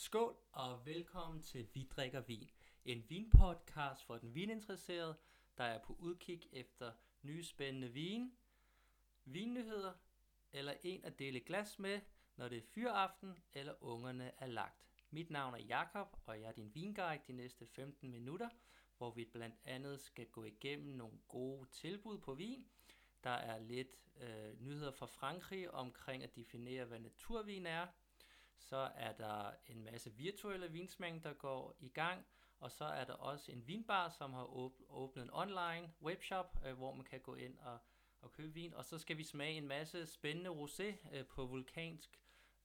Skål og velkommen til Vi drikker vin. En vinpodcast for den vininteresserede, der er på udkig efter nye spændende vin, vinnyheder eller en at dele glas med, når det er fyraften eller ungerne er lagt. Mit navn er Jakob og jeg er din vinguide de næste 15 minutter, hvor vi blandt andet skal gå igennem nogle gode tilbud på vin. Der er lidt øh, nyheder fra Frankrig omkring at definere, hvad naturvin er. Så er der en masse virtuelle vinsmæng, der går i gang. Og så er der også en vinbar, som har åbnet en online webshop, øh, hvor man kan gå ind og, og købe vin. Og så skal vi smage en masse spændende rosé øh, på vulkansk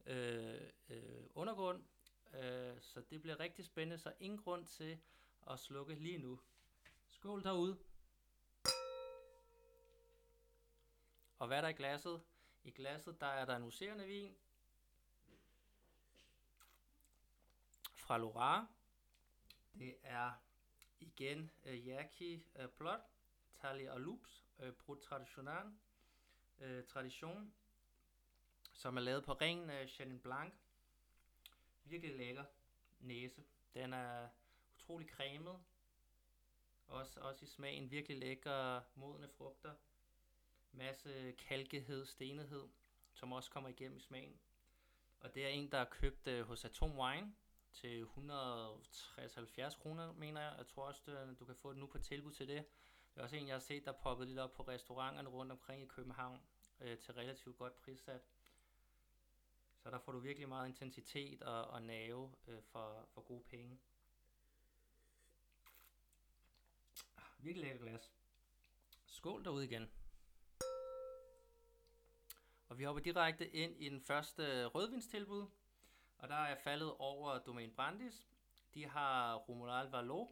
øh, øh, undergrund. Øh, så det bliver rigtig spændende, så ingen grund til at slukke lige nu. Skål derude. Og hvad er der i glasset? I glasset der er der en roserende vin fra Loire. Det er igen øh, Yaki øh, Blot, Tali og Loops, øh, Brut Traditional, øh, Tradition, som er lavet på ren øh, Chenin Blanc. Virkelig lækker næse. Den er utrolig cremet. Også, også i smagen virkelig lækker modne frugter. Masse kalkighed, stenighed, som også kommer igennem i smagen. Og det er en, der er købt øh, hos Atom Wine til 160 kroner, mener jeg. Jeg tror også, øh, du kan få det nu på tilbud til det. Det er også en, jeg har set, der poppet lidt op på restauranterne rundt omkring i København øh, til relativt godt prissat. Så der får du virkelig meget intensitet og, og nerve øh, for, for gode penge. Virkelig lækker glas. Skål derude igen. Og vi hopper direkte ind i den første rødvinstilbud. Og der er jeg faldet over Domain Brandis. De har Romuald Valo,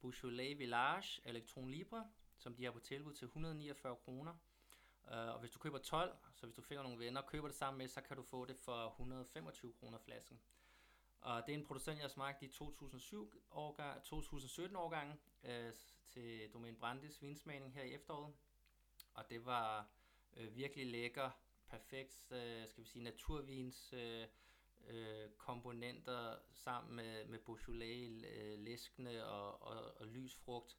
Beaujolais Village, Electron Libre, som de har på tilbud til 149 kroner. Uh, og hvis du køber 12, så hvis du finder nogle venner og køber det sammen med, så kan du få det for 125 kroner flasken. Og det er en producent, jeg har smagt i 2007 årgang, 2017 årgang øh, til Domain Brandis vinsmagning her i efteråret. Og det var øh, virkelig lækker, perfekt, øh, skal vi sige, naturvins øh, øh, komponenter sammen med, med Beaujolais, øh, læskende og, og, og lys frugt.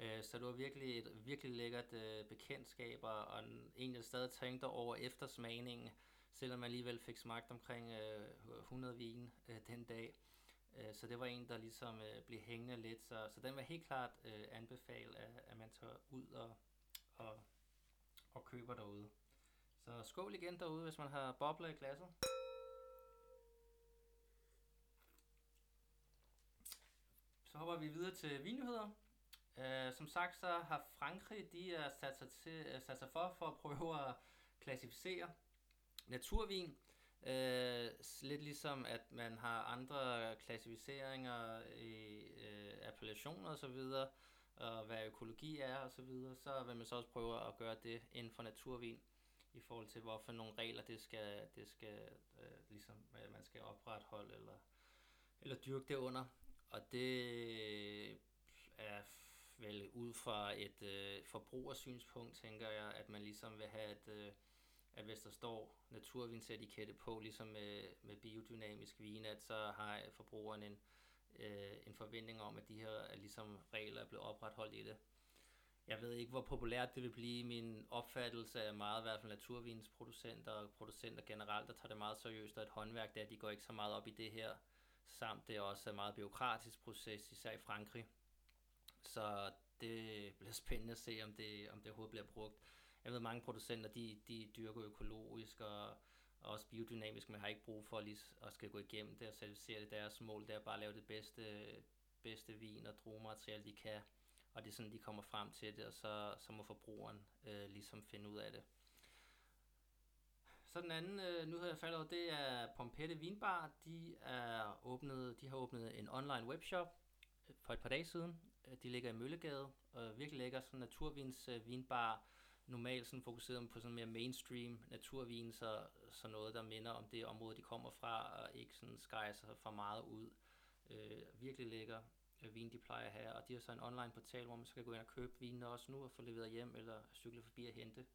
Øh, så det var virkelig et virkelig lækkert øh, bekendtskab, og en, jeg stadig tænkte over efter smagningen, selvom jeg alligevel fik smagt omkring øh, 100 vin øh, den dag. Øh, så det var en, der ligesom øh, blev hængende lidt, så, så den var helt klart øh, anbefalet, at, at man tager ud og, og, og køber derude. Så skål igen derude, hvis man har bobler i glasset. Hopper vi videre til vinnyheder. Uh, som sagt, så har Frankrig de er sat, sig til, uh, sat sig for for at prøve at klassificere naturvin. Uh, lidt ligesom at man har andre klassificeringer i uh, appellationer osv., og hvad økologi er og så, videre, så vil man så også prøve at gøre det inden for naturvin i forhold til, hvorfor nogle regler det skal, det skal øh, ligesom, man skal opretholde eller, eller dyrke det under. Og det øh, er vel ud fra et øh, forbrugersynspunkt, tænker jeg, at man ligesom vil have, at, øh, at hvis der står naturvinsetikette på, ligesom med, med biodynamisk vin, at så har forbrugeren en, øh, en forventning om, at de her er ligesom regler er blevet opretholdt i det. Jeg ved ikke, hvor populært det vil blive. Min opfattelse er meget, i hvert fald naturvinsproducenter og producenter generelt, der tager det meget seriøst, og et håndværk der, de går ikke så meget op i det her samt det er også en meget byråkratisk proces, især i Frankrig. Så det bliver spændende at se, om det, om det overhovedet bliver brugt. Jeg ved, mange producenter, de, de dyrker økologisk og, og også biodynamisk, men har ikke brug for lige at skal gå igennem det og certificere det. Deres mål det er bare at lave det bedste, bedste vin og druemateriale, de kan. Og det er sådan, de kommer frem til det, og så, så må forbrugeren øh, ligesom finde ud af det. Så den anden øh, nyhed, jeg falder over, det er Pompette Vinbar. De, er åbnet, de har åbnet en online webshop øh, for et par dage siden. Øh, de ligger i Møllegade, og virkelig lækker sådan naturvins øh, vinbar. Normalt sådan fokuseret på sådan mere mainstream naturvin, så, så noget, der minder om det område, de kommer fra, og ikke sådan skærer sig for meget ud. Øh, virkelig lækker øh, vin, de plejer at have, og de har så en online portal, hvor man så kan gå ind og købe vinen også nu og få leveret hjem, eller cykle forbi og hente.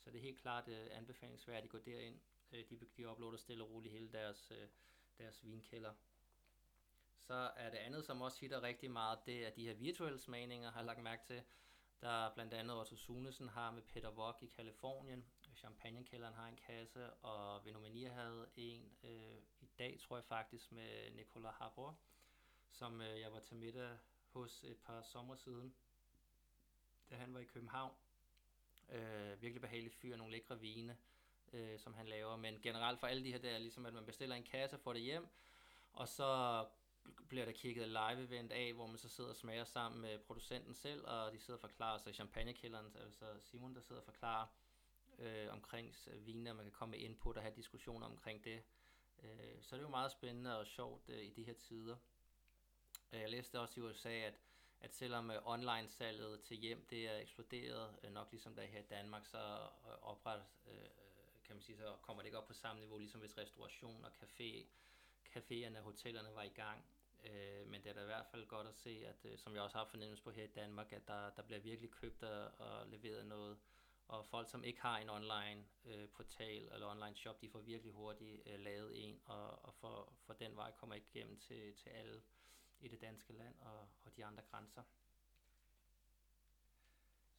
Så det er helt klart uh, anbefalingsværdigt at gå derind. Uh, de, de uploader stille og roligt hele deres, uh, deres vinkælder. Så er det andet, som også hitter rigtig meget, det er de her virtuelle smagninger, har jeg lagt mærke til. Der blandt andet Otto Sunesen har med Peter Wok i Kalifornien. Champagnekælderen har en kasse, og Venomania havde en øh, i dag, tror jeg faktisk, med Nicolas Harbour, som øh, jeg var til middag hos et par sommer siden, da han var i København. Øh, virkelig behagelig fyr, nogle lækre vine, øh, som han laver. Men generelt for alle de her, det er ligesom, at man bestiller en kasse og får det hjem, og så bliver der kigget live event af, hvor man så sidder og smager sammen med producenten selv, og de sidder og forklarer sig champagnekælderen, altså Simon, der sidder og forklarer øh, omkring vine, og man kan komme med input og have diskussioner omkring det. Øh, så det er jo meget spændende og sjovt øh, i de her tider. Øh, jeg læste også i USA, at, at selvom øh, online-salget til hjem det er eksploderet, øh, nok ligesom der her i Danmark, så øh, opret, kan man sige, så kommer det ikke op på samme niveau, ligesom hvis restauration og café, caféerne og hotellerne var i gang. Men det er da i hvert fald godt at se, at som jeg også har fornemmelse på her i Danmark, at der, der bliver virkelig købt og, og leveret noget. Og folk, som ikke har en online øh, portal eller online shop, de får virkelig hurtigt øh, lavet en, og, og for, for den vej kommer ikke igennem til, til alle i det danske land og, og de andre grænser.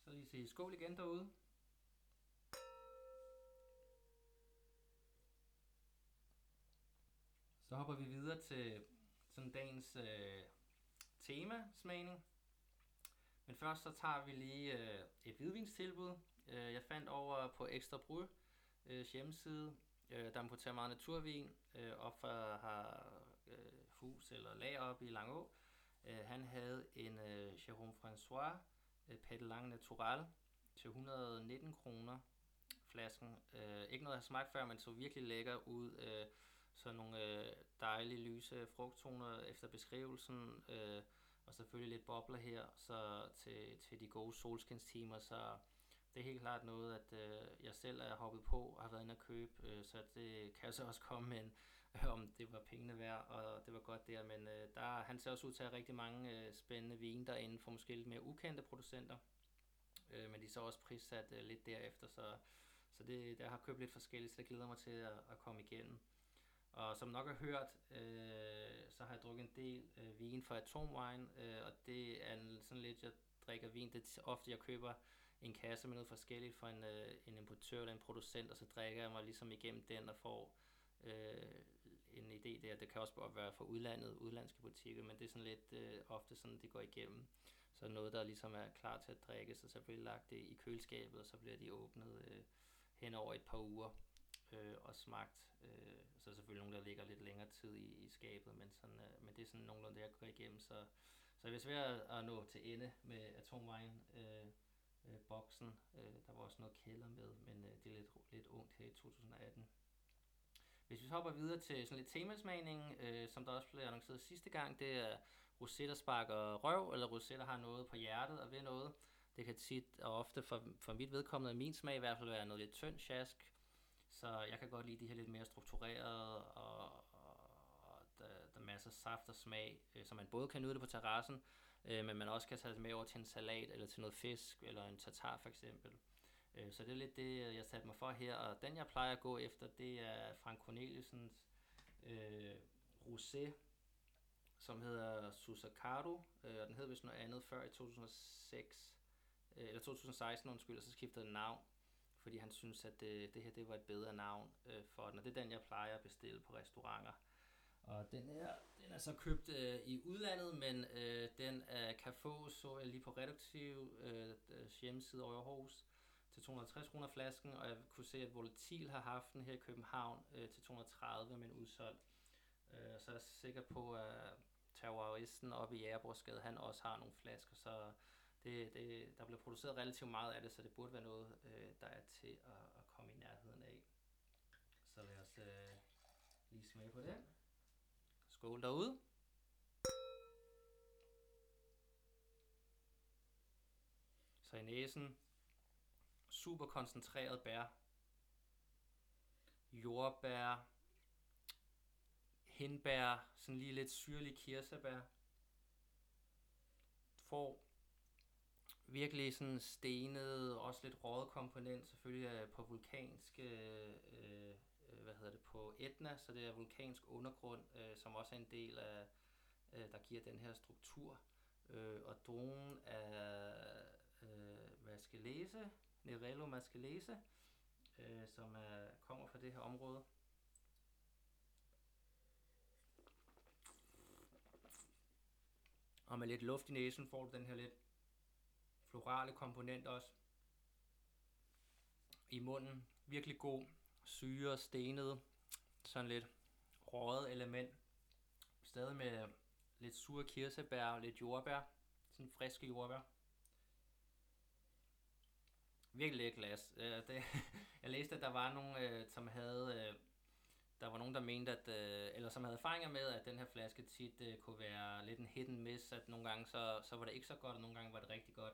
Så I siger skål igen derude. Så hopper vi videre til sådan dagens øh, temasmagning. Men først så tager vi lige øh, et hvidvinstilbud. Øh, jeg fandt over på Ekstra Bry øh, hjemmeside, øh, der importerer meget naturvin, øh, op fra har hus eller lager op i Langå. Øh, han havde en øh, Jérôme François øh, Petelang Natural til 119 kroner flasken. Øh, ikke noget, jeg har smagt før, men så virkelig lækker ud. Øh, så nogle øh, dejlige lyse frugttoner efter beskrivelsen, øh, og selvfølgelig lidt bobler her, så til, til de gode solskinstimer, så det er helt klart noget, at øh, jeg selv er hoppet på og har været inde og købe, øh, så det kan så også komme med en, om det var pengene værd, og det var godt der, men øh, der, han ser også ud til at have rigtig mange øh, spændende vine derinde for måske lidt mere ukendte producenter, øh, men de er så også prissat øh, lidt derefter, så, så det, der har købt lidt forskelligt, så det glæder mig til at, at komme igennem. Og som nok har hørt, øh, så har jeg drukket en del øh, vin fra Atomwine, øh, og det er en, sådan lidt, jeg drikker vin, det er ofte jeg køber en kasse med noget forskelligt fra en, øh, en importør eller en producent, og så drikker jeg mig ligesom igennem den og får øh, en idé der. Det kan også bare være fra udlandet, udlandske butikker, men det er sådan lidt øh, ofte sådan, det går igennem. Så noget, der ligesom er klar til at drikke, så så bliver lagt det i køleskabet, og så bliver de åbnet øh, hen over et par uger øh, og smagt. Øh, så er selvfølgelig nogle, der ligger lidt længere tid i, i skabet, men, sådan, øh, men det er sådan nogenlunde det, jeg går igennem. Så, så det er svært at nå til ende med atomvejen. Øh, øh, boksen. Øh, der var også noget kælder med, men øh, det er lidt, lidt ungt her i 2018. Hvis vi så hopper videre til sådan lidt temasmagning, øh, som der også blev annonceret sidste gang, det er rosé, der sparker røv, eller rosé, der har noget på hjertet og ved noget. Det kan tit og ofte for, for mit vedkommende, min smag i hvert fald være noget lidt tynd sjask. Så jeg kan godt lide de her lidt mere strukturerede, og, og, og der, der er masser af saft og smag, øh, så man både kan nyde det på terrassen, øh, men man også kan tage det med over til en salat, eller til noget fisk, eller en tartar for eksempel. Øh, så det er lidt det, jeg satte mig for her, og den jeg plejer at gå efter, det er Frank Corneliusens øh, rosé, som hedder Susakaru, øh, og den hed vist noget andet. Før i 2006, øh, eller 2016 undskyld, og så skiftede den navn, fordi han synes, at det, det her det var et bedre navn øh, for den, og det er den, jeg plejer at bestille på restauranter. Og den her, den er så købt øh, i udlandet, men øh, den øh, kan fås, så jeg lige på Reduktiv øh, øh, hjemmeside over Aarhus, til 250 kroner flasken, og jeg kunne se, at Volatil har haft den her i København øh, til 230, men udsolgt. Øh, så er jeg sikker på, at terroristen oppe i Jægerborgsgade, han også har nogle flasker, så det, det, der bliver produceret relativt meget af det, så det burde være noget, øh, der er til at, at komme i nærheden af. Så lad os øh, lige smage på det. Skål derude. Så i næsen, super koncentreret bær, jordbær, hindbær, sådan lige lidt syrlig kirsebær. Får virkelig sådan stenet, også lidt røget komponent, selvfølgelig på vulkanske øh, øh, øh, hvad hedder det, på Etna, så det er vulkansk undergrund, øh, som også er en del af, øh, der giver den her struktur. Øh, og dronen er øh, læse? Nerello Mascalese, øh, som er, kommer fra det her område. Og med lidt luft i næsen får du den her lidt florale komponent også. I munden virkelig god syre, stenet, sådan lidt røget element. Stadig med lidt sure kirsebær, lidt jordbær, sådan friske jordbær. Virkelig lidt glas. Øh, det, jeg læste, at der var nogen, øh, som havde, øh, der var nogen, der mente, at, øh, eller som havde erfaringer med, at den her flaske tit øh, kunne være lidt en hidden miss, at nogle gange så, så var det ikke så godt, og nogle gange var det rigtig godt.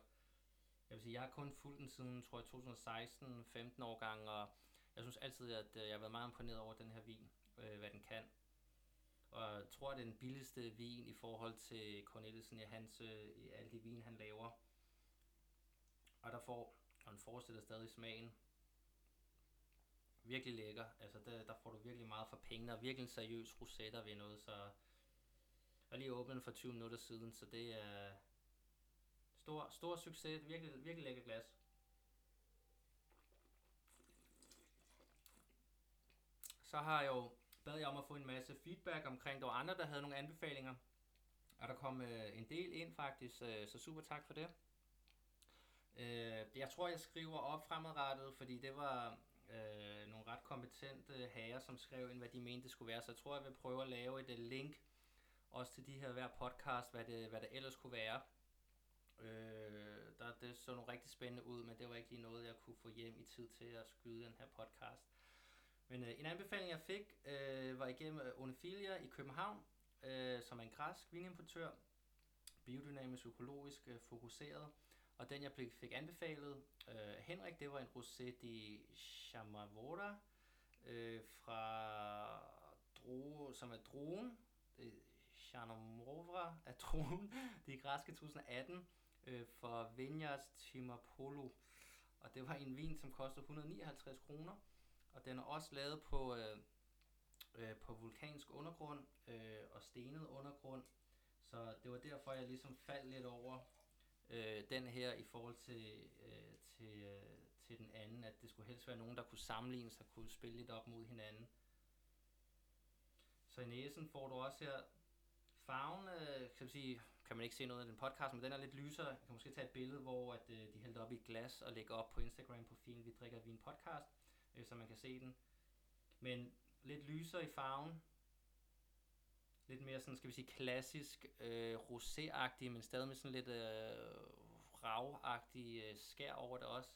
Jeg vil sige, jeg har kun fulgt den siden, tror jeg, 2016, 15 år gang, og jeg synes altid, at øh, jeg har været meget imponeret over den her vin, hvad den kan. Og jeg tror, det er den billigste vin i forhold til Cornelissen i hans, i alle de vin, han laver. Og der får, og den forestiller stadig smagen. Virkelig lækker. Altså, der, der får du virkelig meget for pengene, og virkelig en seriøs rosetter ved noget, så jeg har lige åbnet den for 20 minutter siden, så det er stor, stor succes. Virkelig, virkelig lækker glas. Så har jeg jo bad jeg om at få en masse feedback omkring, der var andre, der havde nogle anbefalinger. Og der kom øh, en del ind faktisk, øh, så super tak for det. Øh, jeg tror, jeg skriver op fremadrettet, fordi det var øh, nogle ret kompetente herrer, som skrev ind, hvad de mente det skulle være. Så jeg tror, jeg vil prøve at lave et øh, link også til de her hver podcast, hvad det, hvad det ellers kunne være. Øh, der, det så nogle rigtig spændende ud, men det var ikke lige noget, jeg kunne få hjem i tid til at skyde den her podcast. Men øh, en anbefaling, jeg fik, øh, var igennem øh, Onefilia i København, øh, som er en græsk vinimportør, biodynamisk, økologisk øh, fokuseret. Og den, jeg fik anbefalet, øh, Henrik, det var en Rosé de Chamavora øh, fra Dro, som er druen. Chanamovra er druen. Det er græske 2018 øh, for Vineyards Timapolo. Og det var en vin, som kostede 159 kroner. Og den er også lavet på, øh, øh, på vulkansk undergrund øh, og stenet undergrund. Så det var derfor, jeg ligesom faldt lidt over øh, den her i forhold til, øh, til, øh, til den anden. At det skulle helst være nogen, der kunne sammenligne sig, kunne spille lidt op mod hinanden. Så i næsen får du også her farven, øh, kan, sige, kan man ikke se noget af den podcast, men den er lidt lysere. Jeg kan måske tage et billede, hvor at, øh, de hælder op i et glas og lægger op på Instagram på Vi drikker vin podcast øh, så man kan se den. Men lidt lysere i farven. Lidt mere sådan, skal vi sige, klassisk øh, rosé men stadig med sådan lidt øh, ravagtig øh, skær over det også.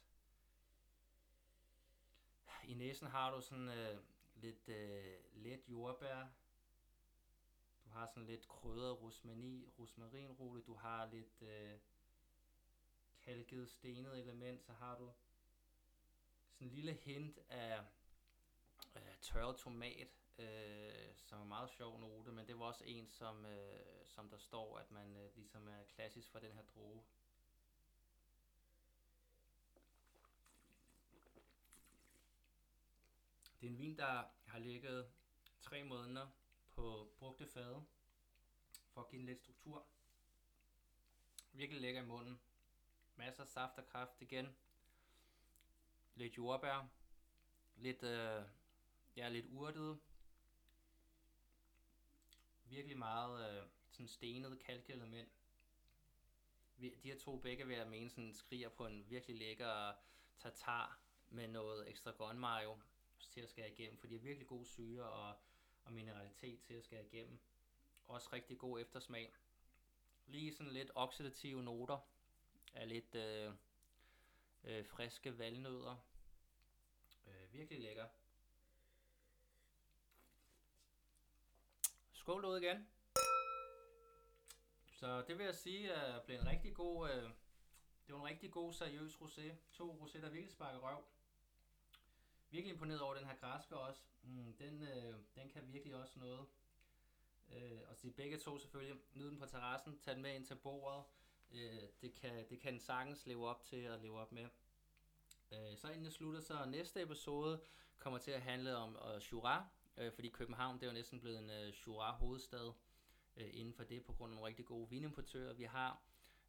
I næsen har du sådan øh, lidt øh, let jordbær. Du har sådan lidt krydret rosmani, rosmarinrute. Du har lidt øh, kalket, stenet element. Så har du sådan en lille hint af øh, tørret tomat, øh, som er meget sjov note, men det var også en, som, øh, som der står, at man øh, ligesom er klassisk for den her droge. Det er en vin, der har ligget tre måneder på brugte fade, for at give den lidt struktur. Virkelig lækker i munden. Masser af saft og kraft igen lidt jordbær, lidt, øh, ja, lidt urtet, virkelig meget øh, sådan stenet kalkelement. De her to begge vil jeg mene sådan skriger på en virkelig lækker tartar med noget ekstra grøn mayo til at skære igennem, for de har virkelig god syre og, og mineralitet til at skære igennem. Også rigtig god eftersmag. Lige sådan lidt oxidative noter af lidt øh, øh, friske valnødder. Øh, virkelig lækker. Skål ud igen. Så det vil jeg sige er blevet en rigtig god, øh, det var en rigtig god seriøs rosé. To rosé, der virkelig sparker røv. Virkelig imponeret over den her græske også. Mm, den, øh, den kan virkelig også noget. Øh, og de begge to selvfølgelig. Nyd den på terrassen, tag den med ind til bordet. Øh, det, kan, det kan den sagtens leve op til at leve op med. Øh, så inden jeg slutter, så næste episode kommer til at handle om uh, Jura, øh, fordi København det er jo næsten blevet en øh, Jura hovedstad. øh, inden for det, på grund af nogle rigtig gode vinimportører, vi har.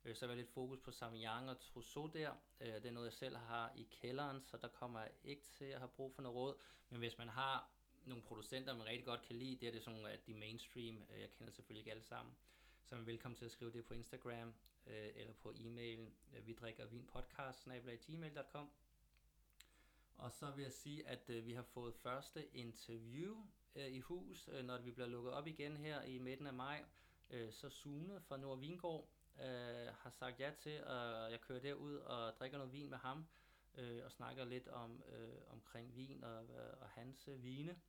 Øh, så er lidt fokus på Sauvignon og Trousseau der. Øh, det er noget, jeg selv har i kælderen, så der kommer jeg ikke til at have brug for noget råd. Men hvis man har nogle producenter, man rigtig godt kan lide, det er det sådan, at de mainstream, øh, jeg kender selvfølgelig ikke alle sammen, så er man velkommen til at skrive det på Instagram øh, eller på e-mail, øh, vi drikker vin podcast, gmail.com. Og så vil jeg sige, at øh, vi har fået første interview øh, i hus, øh, når vi bliver lukket op igen her i midten af maj. Øh, så Sune fra Nord Vingård øh, har sagt ja til, at jeg kører derud og drikker noget vin med ham, øh, og snakker lidt om øh, omkring vin og, øh, og hans øh, vine.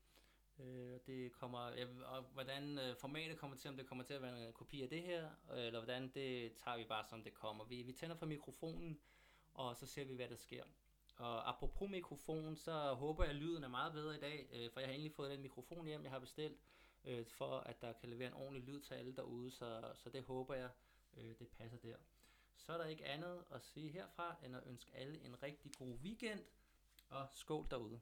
Øh, det kommer, ja, og hvordan øh, formatet kommer til, om det kommer til at være en kopi af det her, øh, eller hvordan det tager vi bare som det kommer. Vi, vi tænder for mikrofonen, og så ser vi, hvad der sker. Og apropos mikrofon, så håber jeg, at lyden er meget bedre i dag, øh, for jeg har egentlig fået den mikrofon hjem, jeg har bestilt, øh, for at der kan levere en ordentlig lyd til alle derude, så, så det håber jeg, øh, det passer der. Så er der ikke andet at sige herfra, end at ønske alle en rigtig god weekend, og skål derude.